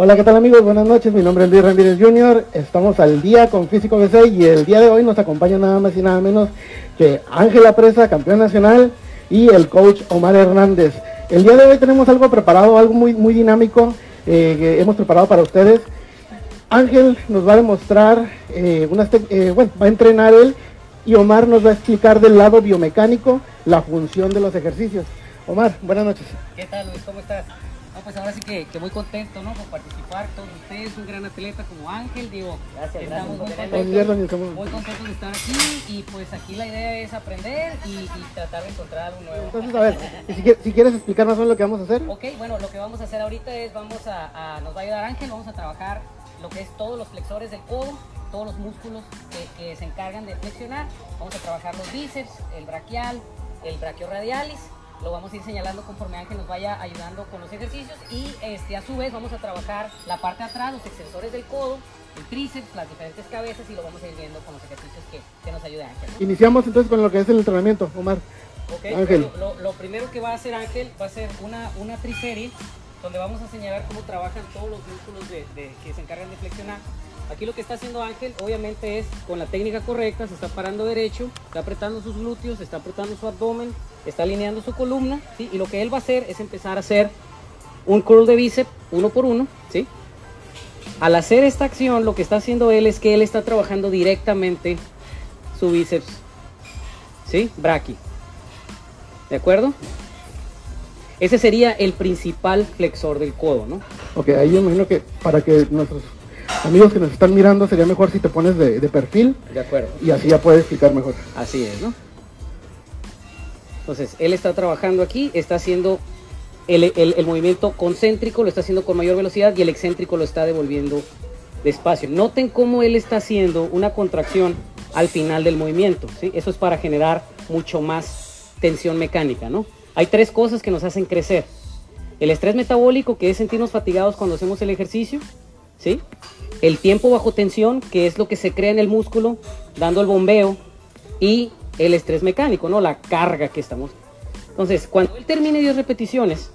Hola, ¿qué tal amigos? Buenas noches, mi nombre es Luis Ramírez Jr. Estamos al día con Físico BC y el día de hoy nos acompaña nada más y nada menos que Ángela Presa, campeón nacional, y el coach Omar Hernández. El día de hoy tenemos algo preparado, algo muy, muy dinámico eh, que hemos preparado para ustedes. Ángel nos va a demostrar, eh, unas eh, bueno, va a entrenar él y Omar nos va a explicar del lado biomecánico la función de los ejercicios. Omar, buenas noches. ¿Qué tal Luis? ¿Cómo estás? Pues ahora sí que, muy contento, ¿no? Por participar, todos ustedes, un gran atleta como Ángel, digo, gracias, estamos muy, contentos, muy contentos de estar aquí y pues aquí la idea es aprender y, tratar de encontrar algo nuevo. Entonces, a ver, si, quieres explicar más o menos lo que vamos a hacer. Ok, bueno, lo que vamos a hacer ahorita es, vamos a, nos va a ayudar Ángel, vamos a trabajar lo que es todos los flexores del codo, todos los músculos que, que se encargan de flexionar, vamos a trabajar los bíceps, el braquial, el brachioradialis, lo vamos a ir señalando conforme Ángel nos vaya ayudando con los ejercicios y este, a su vez vamos a trabajar la parte de atrás, los extensores del codo, el tríceps, las diferentes cabezas y lo vamos a ir viendo con los ejercicios que, que nos ayude Ángel. Iniciamos entonces con lo que es el entrenamiento, Omar. Ángel. lo, primero que va a hacer Ángel va a ser una, una triserie donde vamos a señalar cómo trabajan todos los músculos de, que se encargan de flexionar. Aquí lo que está haciendo Ángel, obviamente, es con la técnica correcta, se está parando derecho, está apretando sus glúteos, está apretando su abdomen, está alineando su columna, ¿sí? Y lo que él va a hacer es empezar a hacer un curl de bíceps uno por uno, ¿sí? Al hacer esta acción, lo que está haciendo él es que él está trabajando directamente su bíceps, ¿sí? Braqui. ¿De acuerdo? Ese sería el principal flexor del codo, ¿no? Ok, ahí yo imagino que para que nuestros amigos que nos están mirando sería mejor si te pones de, perfil. De acuerdo. Y así ya puedes explicar mejor. Así es, ¿no? Entonces, él está trabajando aquí, está haciendo el, movimiento concéntrico, lo está haciendo con mayor velocidad y el excéntrico lo está devolviendo despacio. Noten cómo él está haciendo una contracción al final del movimiento, ¿sí? Eso es para generar mucho más tensión mecánica, ¿no? Hay tres cosas que nos hacen crecer. El estrés metabólico, que es sentirnos fatigados cuando hacemos el ejercicio, ¿sí? El tiempo bajo tensión, que es lo que se crea en el músculo, dando el bombeo, y el estrés mecánico, ¿no? La carga que estamos. Entonces, cuando él termine 10 repeticiones,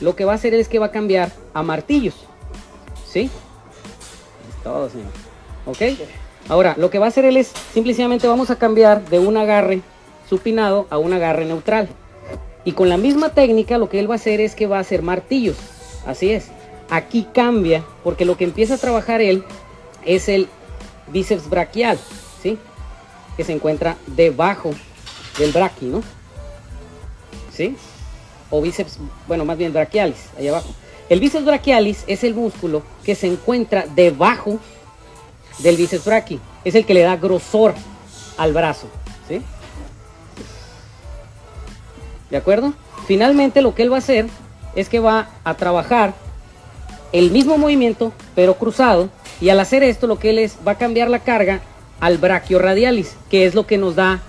lo que va a hacer es que va a cambiar a martillos, ¿sí? Es todo, señor. ¿Ok? Ahora, lo que va a hacer él es, simplemente vamos a cambiar de un agarre supinado a un agarre neutral. Y con la misma técnica lo que él va a hacer es que va a hacer martillos. Así es. Aquí cambia porque lo que empieza a trabajar él es el bíceps braquial, ¿sí? Que se encuentra debajo del braqui, ¿no? ¿Sí? O bíceps, bueno, más bien braquialis, ahí abajo. El bíceps braquialis es el músculo que se encuentra debajo del bíceps braqui. Es el que le da grosor al brazo, ¿sí? ¿De acuerdo? Finalmente lo que él va a hacer es que va a trabajar el mismo movimiento, pero cruzado. Y al hacer esto, lo que él es, va a cambiar la carga al radialis, que es lo que nos da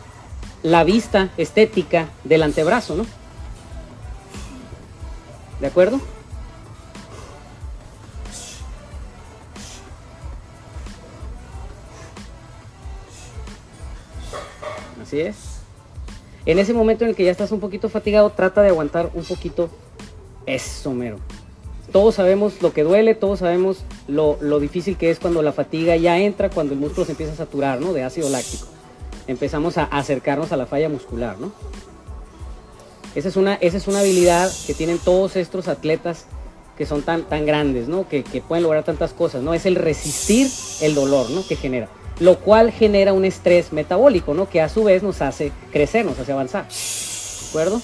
la vista estética del antebrazo, ¿no? ¿De acuerdo? Así es. En ese momento en el que ya estás un poquito fatigado, trata de aguantar un poquito eso, mero. Todos sabemos lo que duele, todos sabemos lo, difícil que es cuando la fatiga ya entra, cuando el músculo se empieza a saturar, ¿no? De ácido láctico. Empezamos a acercarnos a la falla muscular, ¿no? Esa es una, esa es una habilidad que tienen todos estos atletas que son tan, tan grandes, ¿no? Que, pueden lograr tantas cosas, ¿no? Es el resistir el dolor, ¿no? Que genera lo cual genera un estrés metabólico, ¿no? Que a su vez nos hace crecer, nos hace avanzar. ¿De acuerdo?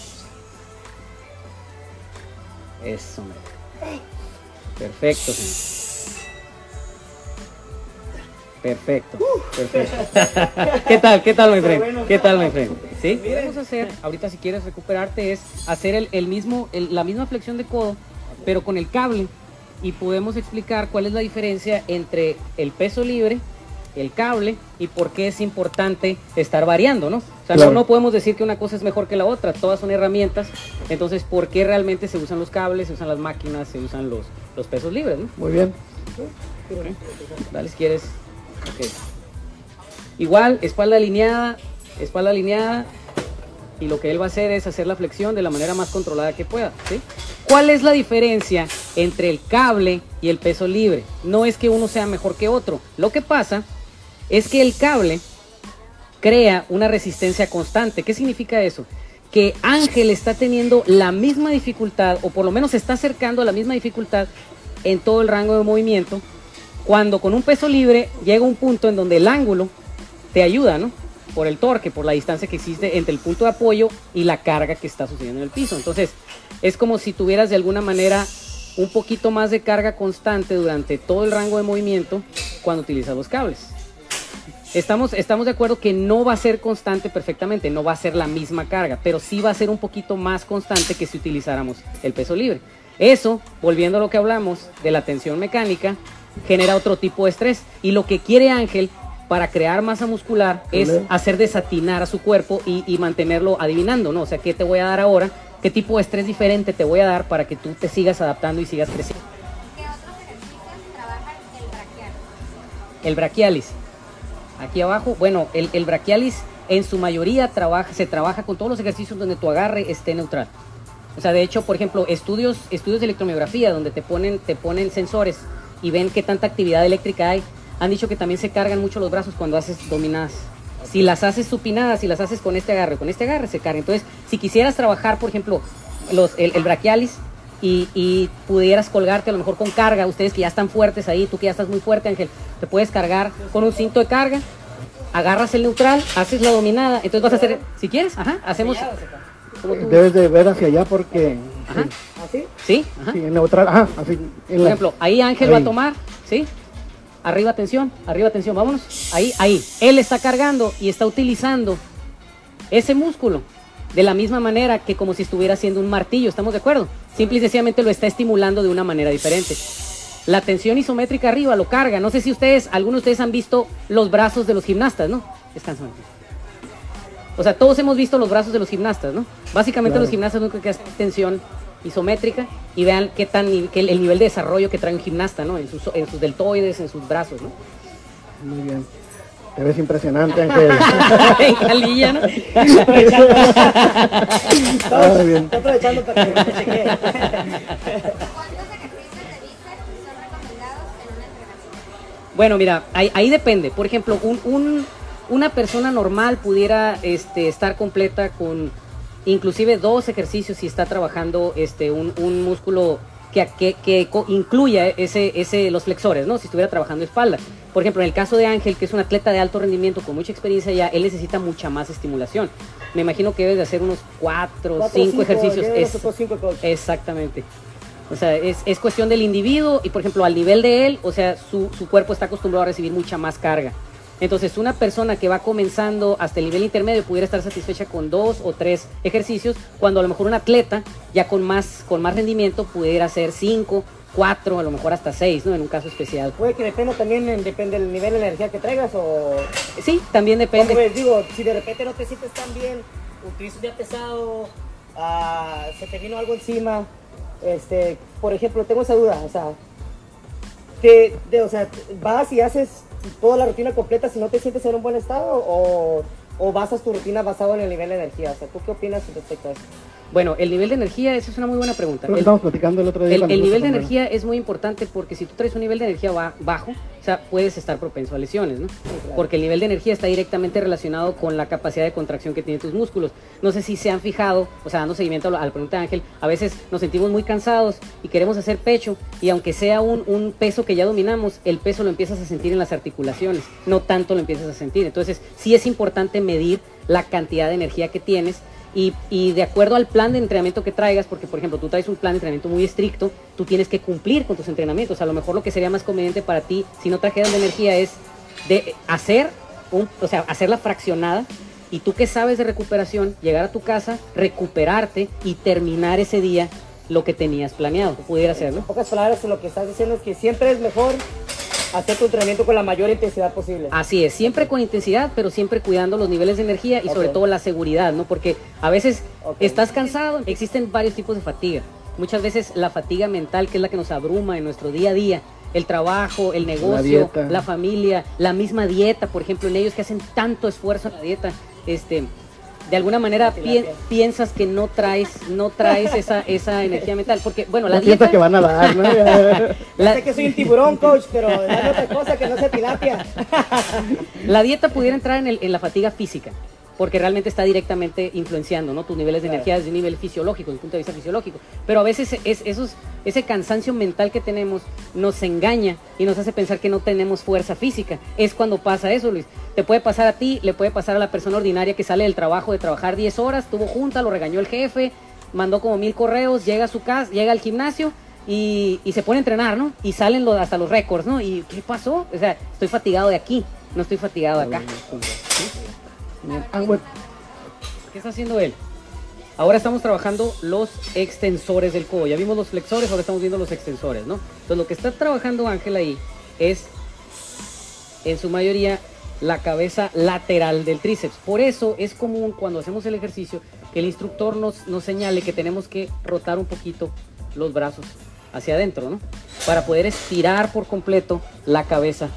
Eso, Perfecto, señor. Perfecto, perfecto. ¿Qué tal, qué tal, mi friend? ¿Qué tal, mi friend? ¿Sí? Vamos a hacer, ahorita si quieres recuperarte, es hacer el, mismo, la misma flexión de codo, pero con el cable. Y podemos explicar cuál es la diferencia entre el peso libre el cable y por qué es importante estar variando, ¿no? O sea, no, podemos decir que una cosa es mejor que la otra, todas son herramientas, entonces, ¿por qué realmente se usan los cables, se usan las máquinas, se usan los, los pesos libres, ¿no? Muy bien. Dale si quieres. Igual, espalda alineada, espalda alineada, y lo que él va a hacer es hacer la flexión de la manera más controlada que pueda. ¿sí? ¿Cuál es la diferencia entre el cable y el peso libre? No es que uno sea mejor que otro. Lo que pasa es que el cable crea una resistencia constante. ¿Qué significa eso? Que Ángel está teniendo la misma dificultad, o por lo menos está acercando a la misma dificultad en todo el rango de movimiento, cuando con un peso libre llega un punto en donde el ángulo te ayuda, ¿no? Por el torque, por la distancia que existe entre el punto de apoyo y la carga que está sucediendo en el piso. Entonces, es como si tuvieras de alguna manera un poquito más de carga constante durante todo el rango de movimiento cuando utilizas los cables. Estamos, estamos de acuerdo que no va a ser constante perfectamente, no va a ser la misma carga, pero sí va a ser un poquito más constante que si utilizáramos el peso libre. Eso, volviendo a lo que hablamos de la tensión mecánica, genera otro tipo de estrés. Y lo que quiere Ángel para crear masa muscular es hacer desatinar a su cuerpo y, mantenerlo adivinando, ¿no? O sea, ¿qué te voy a dar ahora? ¿Qué tipo de estrés diferente te voy a dar para que tú te sigas adaptando y sigas creciendo? ¿Qué otros ejercicios trabajan el braquialis? El braquialis. Aquí abajo, bueno, el, el braquialis en su mayoría trabaja, se trabaja con todos los ejercicios donde tu agarre esté neutral. O sea, de hecho, por ejemplo, estudios, estudios de electromiografía donde te ponen, te ponen sensores y ven qué tanta actividad eléctrica hay, han dicho que también se cargan mucho los brazos cuando haces dominadas. Si las haces supinadas, si las haces con este agarre, con este agarre se cargan. Entonces, si quisieras trabajar, por ejemplo, los, el, el braquialis y, y, pudieras colgarte a lo mejor con carga, ustedes que ya están fuertes ahí, tú que ya estás muy fuerte, Ángel, te puedes cargar con un cinto de carga, agarras el neutral, haces la dominada, entonces vas a hacer, si quieres, ajá, hacemos... Debes de ver hacia allá porque... Ajá. ¿Así? Sí, ajá. Sí, en neutral, ajá, así. en Por ejemplo, ahí Ángel va a tomar, ¿sí? Arriba tensión, arriba tensión, vámonos. Ahí, ahí. Él está cargando y está utilizando ese músculo de la misma manera que como si estuviera haciendo un martillo, ¿estamos de acuerdo? Simple y sencillamente lo está estimulando de una manera diferente. La tensión isométrica arriba lo carga. No sé si ustedes, algunos de ustedes han visto los brazos de los gimnastas, ¿no? Descansa. Ángel. O sea, todos hemos visto los brazos de los gimnastas, ¿no? Básicamente Claro. los gimnastas único que hacen tensión isométrica y vean qué tan qué el nivel de desarrollo que trae un gimnasta, ¿no? En sus, en sus deltoides, en sus brazos, ¿no? Muy bien. Te ves impresionante, Ángel. en calilla, ¿no? Ah, muy bien. Estoy aprovechando para que me chequee. ¿Cuántos ejercicios de bíceps son recomendados en un entrenamiento? Bueno, mira, ahí, ahí depende. Por ejemplo, un, un- una persona normal pudiera este, estar completa con inclusive dos ejercicios si está trabajando este, un, un músculo que, que, que co- incluya ese, ese, los flexores, ¿no? Si estuviera trabajando espalda. Por ejemplo, en el caso de Ángel, que es un atleta de alto rendimiento con mucha experiencia ya, él necesita mucha más estimulación. Me imagino que debe de hacer unos cuatro, Cuatro, cinco, cinco, ejercicios. yo los Es- cinco. Exactamente. O sea, es, es cuestión del individuo y, por ejemplo, al nivel de él, o sea, su, su cuerpo está acostumbrado a recibir mucha más carga. Entonces, una persona que va comenzando hasta el nivel intermedio pudiera estar satisfecha con dos o tres ejercicios, cuando a lo mejor un atleta ya con más, con más rendimiento pudiera hacer cinco, cuatro, a lo mejor hasta seis, ¿no? En un caso especial. Puede que dependa también, en- depende del nivel de energía que traigas o... Sí, también ¿Cómo depende. ves? Digo, si de repente no te sientes tan bien, utilizas un día pesado, ah, se te vino algo encima, este, por ejemplo, tengo esa duda, o sea, te, de- o sea, vas y haces toda la rutina completa si no te sientes en un buen estado o, o basas tu rutina basado en el nivel de energía, o sea, ¿tú qué opinas respecto a eso? Bueno, el nivel de energía, esa es una muy buena pregunta. Creo que El- estamos platicando el otro día. El, el nivel de energía es muy importante porque si tú traes un nivel de energía ba- bajo, o sea, puedes estar propenso a lesiones, ¿no? claro. Porque el nivel de energía está directamente relacionado con la capacidad de contracción que tienen tus músculos. No sé si se han fijado, o sea, dando seguimiento a la a la pregunta de Ángel, a veces nos sentimos muy cansados y queremos hacer pecho y aunque sea un, un peso que ya dominamos, el peso lo empiezas a sentir en las articulaciones, no tanto lo empiezas a sentir. Entonces, sí es importante medir la cantidad de energía que tienes y, de acuerdo al plan de entrenamiento que traigas, porque por ejemplo tú traes un plan de entrenamiento muy estricto, tú tienes que cumplir con tus entrenamientos. A lo mejor lo que sería más conveniente para ti, si no trajeras de energía, es de hacer, un, o sea, hacerla fraccionada. Y tú que sabes de recuperación, llegar a tu casa, recuperarte y terminar ese día lo que tenías planeado. Pudiera ser, En pocas palabras, lo que estás diciendo es que siempre es mejor hacer tu entrenamiento con la mayor intensidad posible. Así es, siempre con intensidad, pero siempre cuidando los niveles de energía y sobre todo la seguridad, ¿no? Porque a veces estás cansado, existen varios tipos de fatiga. Muchas veces la fatiga mental, que es la que nos abruma en nuestro día a día, el trabajo, el negocio, la, dieta. familia, la misma dieta, por ejemplo, en ellos que hacen tanto esfuerzo en la dieta, este, de alguna manera pi- piensas que no traes, no traes esa, esa energía mental. Porque, bueno, la No dieta, que van a dar, ¿no? la, Sé que soy un tiburón, coach, pero dame otra cosa que no sea tilapia. la dieta pudiera entrar en, el- en la fatiga física, porque realmente está directamente influenciando ¿no? tus niveles de Claro. energía desde un nivel fisiológico, desde un punto de vista fisiológico. Pero a veces es, esos, ese cansancio mental que tenemos nos engaña y nos hace pensar que no tenemos fuerza física. Es cuando pasa eso, Luis. Te puede pasar a ti, le puede pasar a la persona ordinaria que sale del trabajo de trabajar 10 horas, tuvo junta, lo regañó el jefe, mandó como mil correos, llega a su casa, llega al gimnasio y, y se pone a entrenar, ¿no? Y salen lo- hasta los récords, ¿no? ¿Y qué pasó? O sea, estoy fatigado de aquí, no estoy fatigado de acá. Ah, ¿Qué está haciendo él? Ahora estamos trabajando los extensores del codo. Ya vimos los flexores, ahora estamos viendo los extensores, ¿no? Entonces lo que está trabajando Ángel ahí es, en su mayoría, la cabeza lateral del tríceps. Por eso es común cuando hacemos el ejercicio que el instructor nos, nos señale que tenemos que rotar un poquito los brazos hacia adentro, ¿no? Para poder estirar por completo la cabeza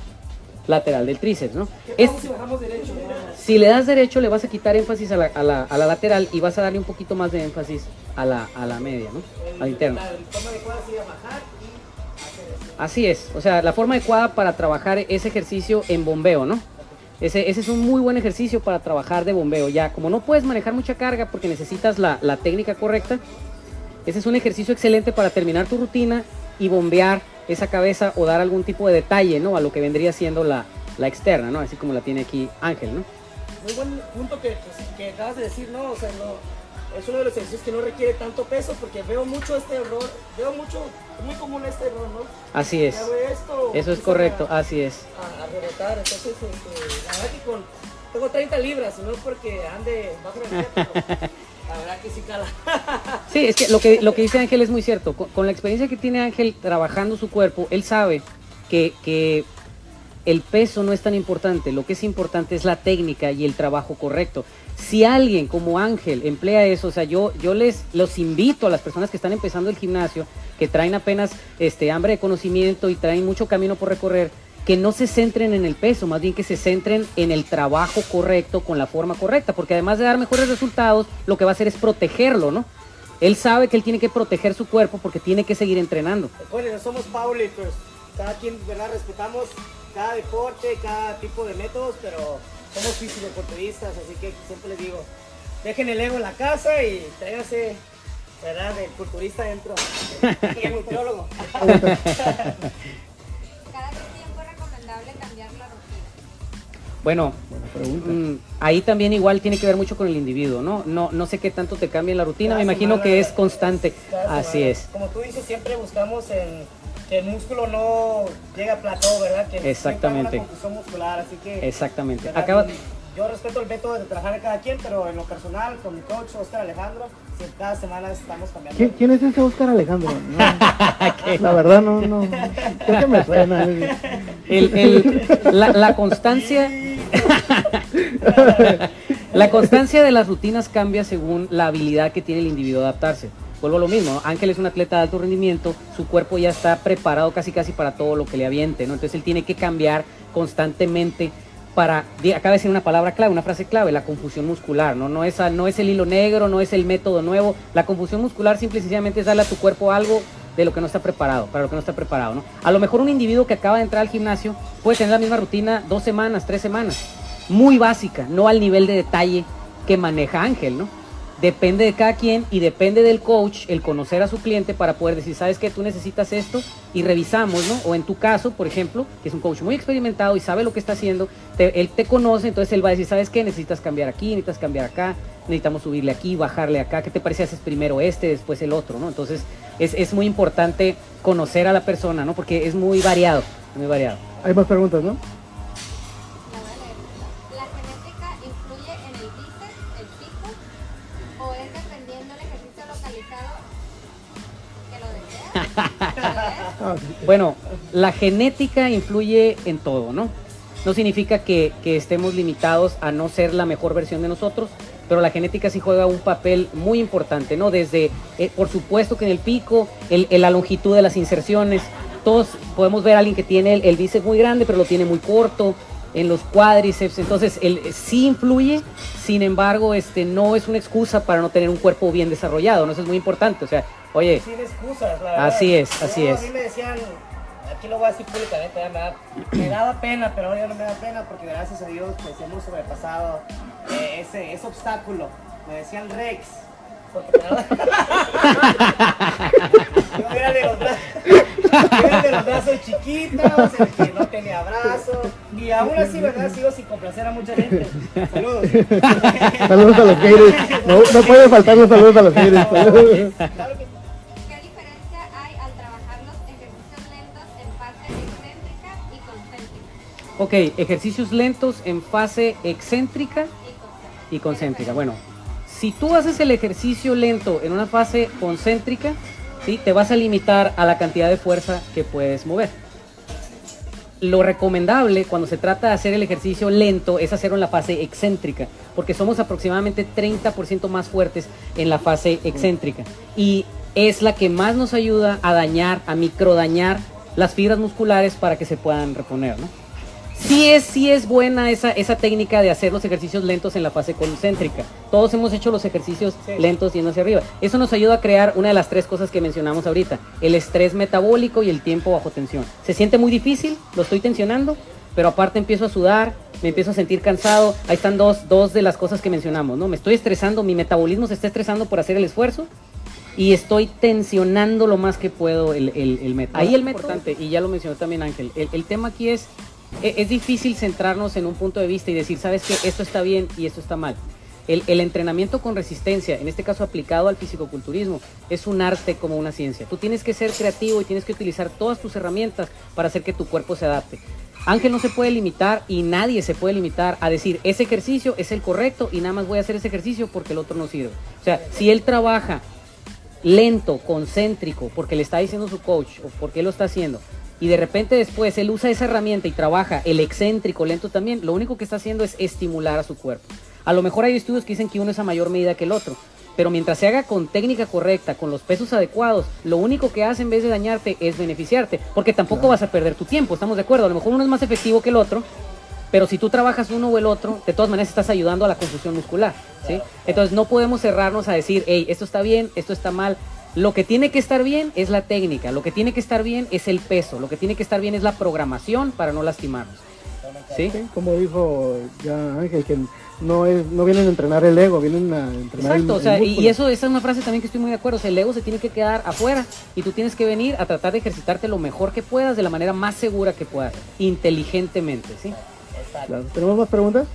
lateral del tríceps, ¿no? Es- si derecho? si le das derecho, le vas a quitar énfasis a la, a la- a la lateral y vas a darle un poquito más de énfasis a la, a la media, ¿no? A la interna. Así es, o sea, la forma adecuada para trabajar ese ejercicio en bombeo, ¿no? Ese, ese es un muy buen ejercicio para trabajar de bombeo. Ya, como no puedes manejar mucha carga porque necesitas la, la técnica correcta, ese es un ejercicio excelente para terminar tu rutina y bombear esa cabeza o dar algún tipo de detalle, ¿no? A lo que vendría siendo la, la externa, ¿no? Así como la tiene aquí Ángel, ¿no? Muy buen punto que, pues, que acabas de decir, ¿no? O sea, no, es uno de los ejercicios que no requiere tanto peso porque veo mucho este error, veo mucho, muy común este error, ¿no? Así es. Esto, Eso es correcto, A, así es. a, a rebotar, entonces, este, la verdad que con, tengo 30 libras, no es porque ande bajo la la verdad que sí cala. Sí, es que lo que, lo que dice Ángel es muy cierto. Con, la experiencia que tiene Ángel trabajando su cuerpo, él sabe que, que el peso no es tan importante. Lo que es importante es la técnica y el trabajo correcto. Si alguien como Ángel emplea eso, o sea, yo, yo les los invito a las personas que están empezando el gimnasio, que traen apenas este, hambre de conocimiento y traen mucho camino por recorrer, que no se centren en el peso, más bien que se centren en el trabajo correcto con la forma correcta, porque además de dar mejores resultados, lo que va a hacer es protegerlo, ¿no? Él sabe que él tiene que proteger su cuerpo porque tiene que seguir entrenando. Recuerden, no somos powerlifters, cada quien, ¿verdad? Respetamos cada deporte, cada tipo de métodos, pero somos fisicoculturistas, así que siempre les digo, dejen el ego en la casa y tráiganse, ¿verdad? El culturista dentro y el nutriólogo. Bueno, buena mm, ahí también igual tiene que ver mucho con el individuo, ¿no? No, no sé qué tanto te cambia la rutina, Cada me imagino semana, que es constante. Así semana. es. Como tú dices, siempre buscamos en que el músculo no llegue a plató, ¿verdad? Que Exactamente. una muscular, así que... Exactamente. Acaba, Yo respeto el método de trabajar de cada quien, pero en lo personal, con mi coach Oscar Alejandro, cada semana estamos cambiando. ¿Quién, quién es ese Oscar Alejandro? No, la verdad no, no. Creo que me suena. el- el- la, la constancia la constancia de las rutinas cambia según la habilidad que tiene el individuo de adaptarse. Vuelvo a lo mismo. Ángel es un atleta de alto rendimiento, su cuerpo ya está preparado casi casi para todo lo que le aviente, ¿no? Entonces él tiene que cambiar constantemente para, acaba de decir una palabra clave, una frase clave, la confusión muscular, ¿no? No es, no es el hilo negro, no es el método nuevo, la confusión muscular simple y sencillamente es darle a tu cuerpo algo de lo que no está preparado, para lo que no está preparado, ¿no? A lo mejor un individuo que acaba de entrar al gimnasio puede tener la misma rutina dos semanas, tres semanas, muy básica, no al nivel de detalle que maneja Ángel, ¿no? Depende de cada quien y depende del coach el conocer a su cliente para poder decir, sabes que tú necesitas esto y revisamos, ¿no? O en tu caso, por ejemplo, que es un coach muy experimentado y sabe lo que está haciendo, él te conoce, entonces él va a decir, sabes qué, necesitas cambiar aquí, necesitas cambiar acá, necesitamos subirle aquí, bajarle acá, ¿qué te parece haces primero este, después el otro, ¿no? Entonces es, es muy importante conocer a la persona, ¿no? Porque es muy variado, muy variado. Hay más preguntas, ¿no? Bueno, la genética influye en todo, ¿no? No significa que, que estemos limitados a no ser la mejor versión de nosotros, pero la genética sí juega un papel muy importante, ¿no? Desde, eh, por supuesto que en el pico, el, el- la longitud de las inserciones, todos podemos ver a alguien que tiene el, el bíceps muy grande, pero lo tiene muy corto, en los cuádriceps. Entonces, el, sí influye, sin embargo, este, no es una excusa para no tener un cuerpo bien desarrollado, ¿no? Eso es muy importante. O sea, oye, Sin excusas, la verdad. Así es, así es. A mí me decían, aquí lo voy a decir públicamente, me, da- me daba pena, pero ahora ya no me da pena porque gracias a Dios pues hemos sobrepasado eh, ese, ese obstáculo. Me decían Rex. Porque me daba... Era de los brazos, chiquitos, el que no tenía brazos. Y aún así, ¿verdad? Sigo sin complacer a mucha gente. Saludos. Saludos a los haters. No, no pueden faltar los saludos a los haters. ¿Qué diferencia hay al trabajar los ejercicios lentos en fase excéntrica y concéntrica? ok, ejercicios lentos en fase excéntrica y concéntrica. Bueno, si tú haces el ejercicio lento en una fase concéntrica, ¿sí? te vas a limitar a la cantidad de fuerza que puedes mover. Lo recomendable cuando se trata de hacer el ejercicio lento es hacerlo en la fase excéntrica, porque somos aproximadamente 30% más fuertes en la fase excéntrica. Y es la que más nos ayuda a dañar, a microdañar las fibras musculares para que se puedan reponer, ¿no? Sí es, sí es buena esa, esa técnica de hacer los ejercicios lentos en la fase concéntrica. Todos hemos hecho los ejercicios Sí. lentos yendo hacia arriba. Eso nos ayuda a crear una de las tres cosas que mencionamos ahorita. El estrés metabólico y el tiempo bajo tensión. Se siente muy difícil, lo estoy tensionando, pero aparte empiezo a sudar, me empiezo a sentir cansado. Ahí están dos, dos de las cosas que mencionamos, ¿no? Me estoy estresando, mi metabolismo se está estresando por hacer el esfuerzo y estoy tensionando lo más que puedo el, el, el método. Ahí el método, importante, y ya lo mencionó también Ángel, el, el tema aquí es, es difícil centrarnos en un punto de vista y decir, sabes que esto está bien y esto está mal. El, el entrenamiento con resistencia, en este caso aplicado al fisicoculturismo, es un arte como una ciencia. Tú tienes que ser creativo y tienes que utilizar todas tus herramientas para hacer que tu cuerpo se adapte. Ángel no se puede limitar y nadie se puede limitar a decir ese ejercicio es el correcto y nada más voy a hacer ese ejercicio porque el otro no sirve. O sea, si él trabaja lento, concéntrico, porque le está diciendo su coach o porque él lo está haciendo, y de repente después él usa esa herramienta y trabaja el excéntrico, lento también, lo único que está haciendo es estimular a su cuerpo. A lo mejor hay estudios que dicen que uno es a mayor medida que el otro, pero mientras se haga con técnica correcta, con los pesos adecuados, lo único que hace en vez de dañarte es beneficiarte, porque tampoco vas a perder tu tiempo, estamos de acuerdo, a lo mejor uno es más efectivo que el otro, pero si tú trabajas uno o el otro, de todas maneras estás ayudando a la confusión muscular, ¿sí? Entonces no podemos cerrarnos a decir, hey, esto está bien, esto está mal. Lo que tiene que estar bien es la técnica, lo que tiene que estar bien es el peso, lo que tiene que estar bien es la programación para no lastimarnos. ¿Sí? Sí, como dijo ya Ángel, que no, es, no vienen a entrenar el ego, vienen a entrenar el- Exacto, o el sea, y- eso esa es una frase también que estoy muy de acuerdo, o sea, el ego se tiene que quedar afuera y tú tienes que venir a tratar de ejercitarte lo mejor que puedas, de la manera más segura que puedas, inteligentemente, ¿sí? Exacto. Claro. ¿Tenemos más preguntas?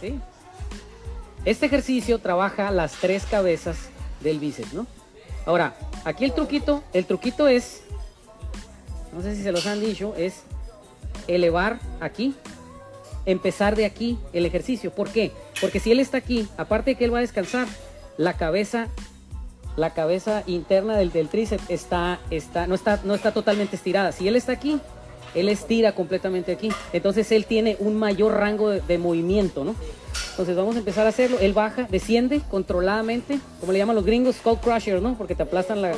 ¿sí? Este ejercicio trabaja las tres cabezas del bíceps, ¿no? Ahora, aquí el truquito, el truquito es, no sé si se los han dicho, es elevar aquí, empezar de aquí el ejercicio. ¿Por qué? Porque si él está aquí, aparte de que él va a descansar, la cabeza, la cabeza interna del, del tríceps está, está, no está, no está totalmente estirada. Si él está aquí, él estira completamente aquí. Entonces él tiene un mayor rango de, de movimiento, ¿no? Entonces vamos a empezar a hacerlo. Él baja, desciende controladamente, como le llaman los gringos, skull crusher, ¿no? Porque te aplastan la,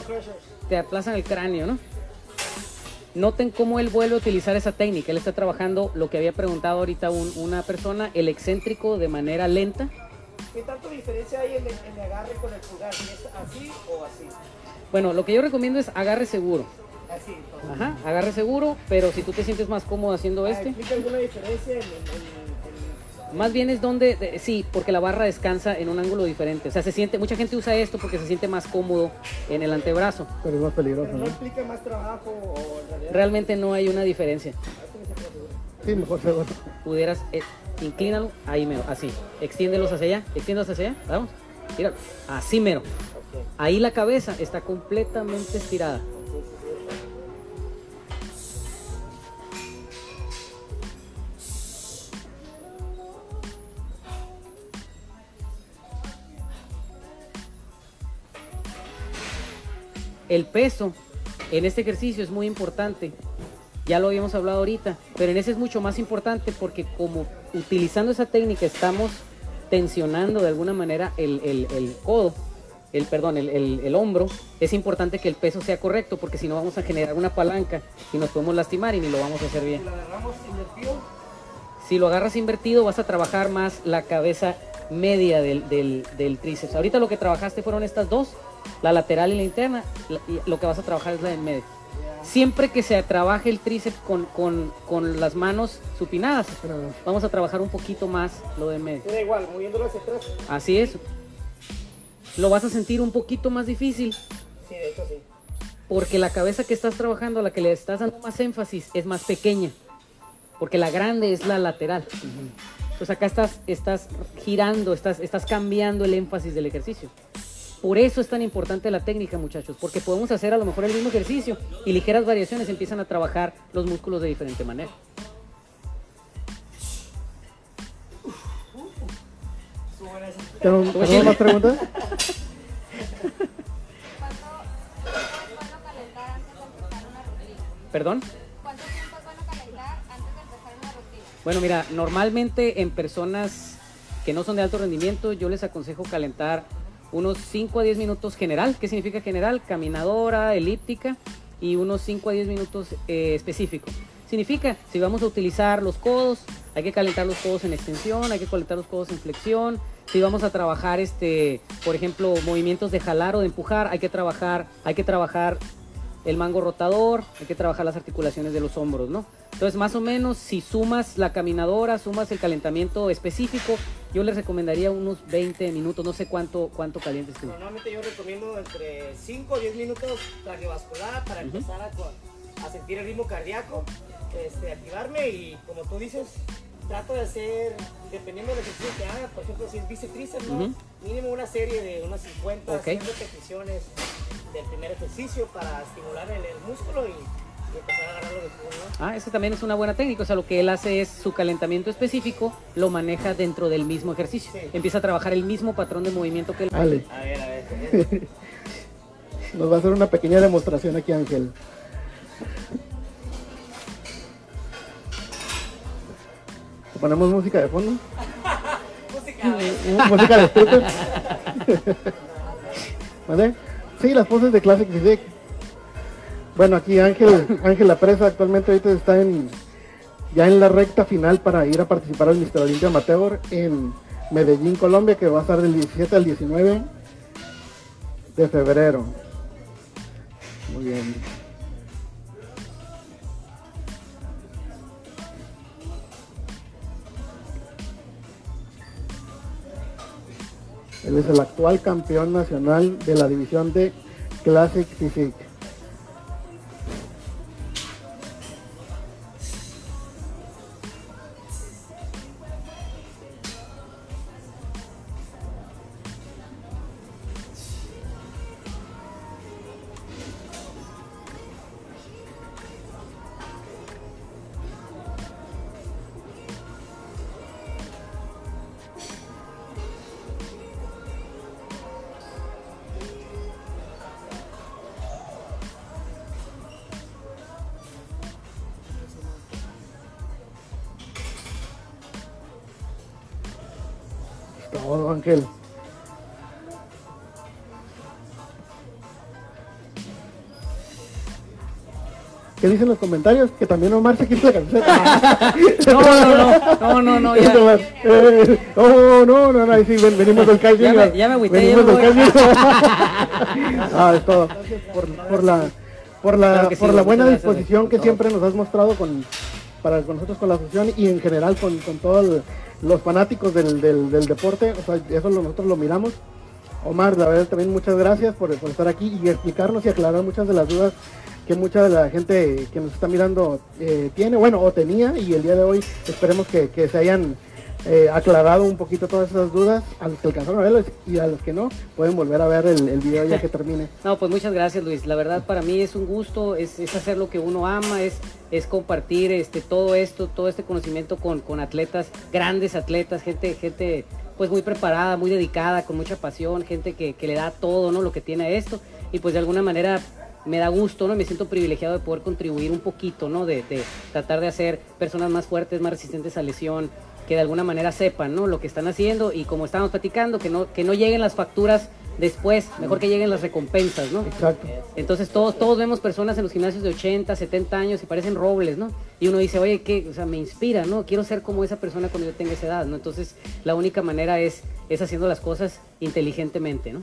te aplastan el cráneo, ¿no? Noten cómo él vuelve a utilizar esa técnica. Él está trabajando lo que había preguntado ahorita un- una persona, el excéntrico de manera lenta. ¿Qué tanto diferencia hay en el, en el agarre con el pulgar? ¿Si ¿Es así o así? Bueno, lo que yo recomiendo es agarre seguro. Así. entonces. Ajá, agarre seguro, pero si tú te sientes más cómodo haciendo Ah, este, ¿Explica alguna diferencia en, en- en- más bien es donde, de- sí, porque la barra descansa en un ángulo diferente. O sea, se siente, mucha gente usa esto porque se siente más cómodo en el antebrazo. Pero es más peligroso, ¿No ¿no? explica más trabajo o en realidad? Realmente no hay una diferencia. Sí, mejor seguro. Pudieras, eh, inclínalo, ahí mero, así. Extiéndelos hacia allá, extiéndelos hacia allá, vamos. Míralo, así mero. Ahí la cabeza está completamente estirada. El peso en este ejercicio es muy importante. Ya lo habíamos hablado ahorita, pero en ese es mucho más importante porque como utilizando esa técnica estamos tensionando de alguna manera el, el- el codo, el perdón, el, el- el hombro, es importante que el peso sea correcto porque si no vamos a generar una palanca y nos podemos lastimar y ni lo vamos a hacer bien. Si lo agarramos invertido, Si lo agarras invertido, vas a trabajar más la cabeza media del, del, del tríceps. Ahorita lo que trabajaste fueron estas dos, la lateral y la interna. lo que vas a trabajar es la del medio. Siempre que se trabaje el tríceps con, con, con las manos supinadas, vamos a trabajar un poquito más lo del medio. Da igual, moviéndolo hacia atrás. Así es. Lo vas a sentir un poquito más difícil Sí, de hecho sí. porque la cabeza que estás trabajando, la que le estás dando más énfasis, es más pequeña. Porque la grande es la lateral. Entonces acá estás, estás girando, estás, estás cambiando el énfasis del ejercicio. Por eso es tan importante la técnica, muchachos, porque podemos hacer a lo mejor el mismo ejercicio y ligeras variaciones empiezan a trabajar los músculos de diferente manera. ¿Tenemos tenemos más preguntas? ¿Cuánto es bueno calentar antes de empezar una rutina? ¿Perdón? ¿Cuánto tiempo es bueno calentar antes de empezar una rutina? Bueno, mira, normalmente en personas que no son de alto rendimiento, yo les aconsejo calentar unos 5 a 10 minutos general. ¿Qué significa general? Caminadora, elíptica y unos 5 a 10 minutos eh, específico. Significa, si vamos a utilizar los codos, hay que calentar los codos en extensión, hay que calentar los codos en flexión. Si vamos a trabajar, este, por ejemplo, movimientos de jalar o de empujar, hay que trabajar, hay que trabajar el mango rotador, hay que trabajar las articulaciones de los hombros, ¿no? Entonces, más o menos, si sumas la caminadora, sumas el calentamiento específico, yo les recomendaría unos 20 minutos, no sé cuánto, cuánto calientes tú. Normalmente yo recomiendo entre 5 o 10 minutos cardiovascular para Ujú. empezar a, a sentir el ritmo cardíaco, este, activarme y como tú dices, trato de hacer, dependiendo del ejercicio que haga, por ejemplo, si es bíceps ¿no? Mínimo una serie de unas 50, Ok. 100 repeticiones del primer ejercicio para estimular el, el músculo y, y empezar a agarrarlo después, ¿no? Ah, esa también es una buena técnica, o sea, lo que él hace es su calentamiento específico, lo maneja dentro del mismo ejercicio. Sí. Empieza a trabajar el mismo patrón de movimiento que él. Ale, A ver, a ver. nos va a hacer una pequeña demostración aquí Ángel. ¿Ponemos música de fondo? Música, de scooter. ¿Vale? Sí, las poses de Classic Physique. Bueno, aquí Ángel, Ángel La Presa actualmente ahorita está en ya en la recta final para ir a participar al Mr. Olympia Amateur en Medellín, Colombia, que va a estar del 17 al 19 de febrero. Muy bien. Él es el actual campeón nacional de la división de Classic Physique. ¿Qué dicen los comentarios? Que también Omar se quita la camiseta. No, no, no, no, no, no, ya. Eh, oh, no, no, no, ahí sí, ven- venimos del Kai Ya me- ya me agüité, Venimos del Junior. Ah, es todo. Por, por la, por la, Claro sí, por la buena disposición que siempre nos has mostrado con, para con nosotros con la asociación y en general con, con todos los fanáticos del, del, del deporte. O sea, eso lo- nosotros lo miramos. Omar, la verdad también muchas gracias por, por estar aquí y explicarnos y aclarar muchas de las dudas que mucha de la gente que nos está mirando eh, tiene, bueno, o tenía, y el día de hoy esperemos que, que se hayan eh, aclarado un poquito todas esas dudas a los que alcanzaron a verlos y a los que no, pueden volver a ver el, el video ya que termine. No, pues muchas gracias Luis. La verdad para mí es un gusto, es, es hacer lo que uno ama, es, es compartir este, todo esto, todo este conocimiento con, con atletas, grandes atletas, gente, gente pues muy preparada, muy dedicada, con mucha pasión, gente que, que le da todo, ¿no? Lo que tiene a esto. Y pues de alguna manera me da gusto, ¿no? Me siento privilegiado de poder contribuir un poquito, ¿no? De, de tratar de hacer personas más fuertes, más resistentes a lesión, que de alguna manera sepan, ¿no? Lo que están haciendo y como estábamos platicando, que no, que no lleguen las facturas después, mejor que lleguen las recompensas, ¿no? Exacto. Entonces todos, todos vemos personas en los gimnasios de 80, 70 años y parecen robles, ¿no? Y uno dice, oye, ¿qué? O sea, me inspira, ¿no? Quiero ser como esa persona cuando yo tenga esa edad, ¿no? Entonces la única manera es, es haciendo las cosas inteligentemente, ¿no?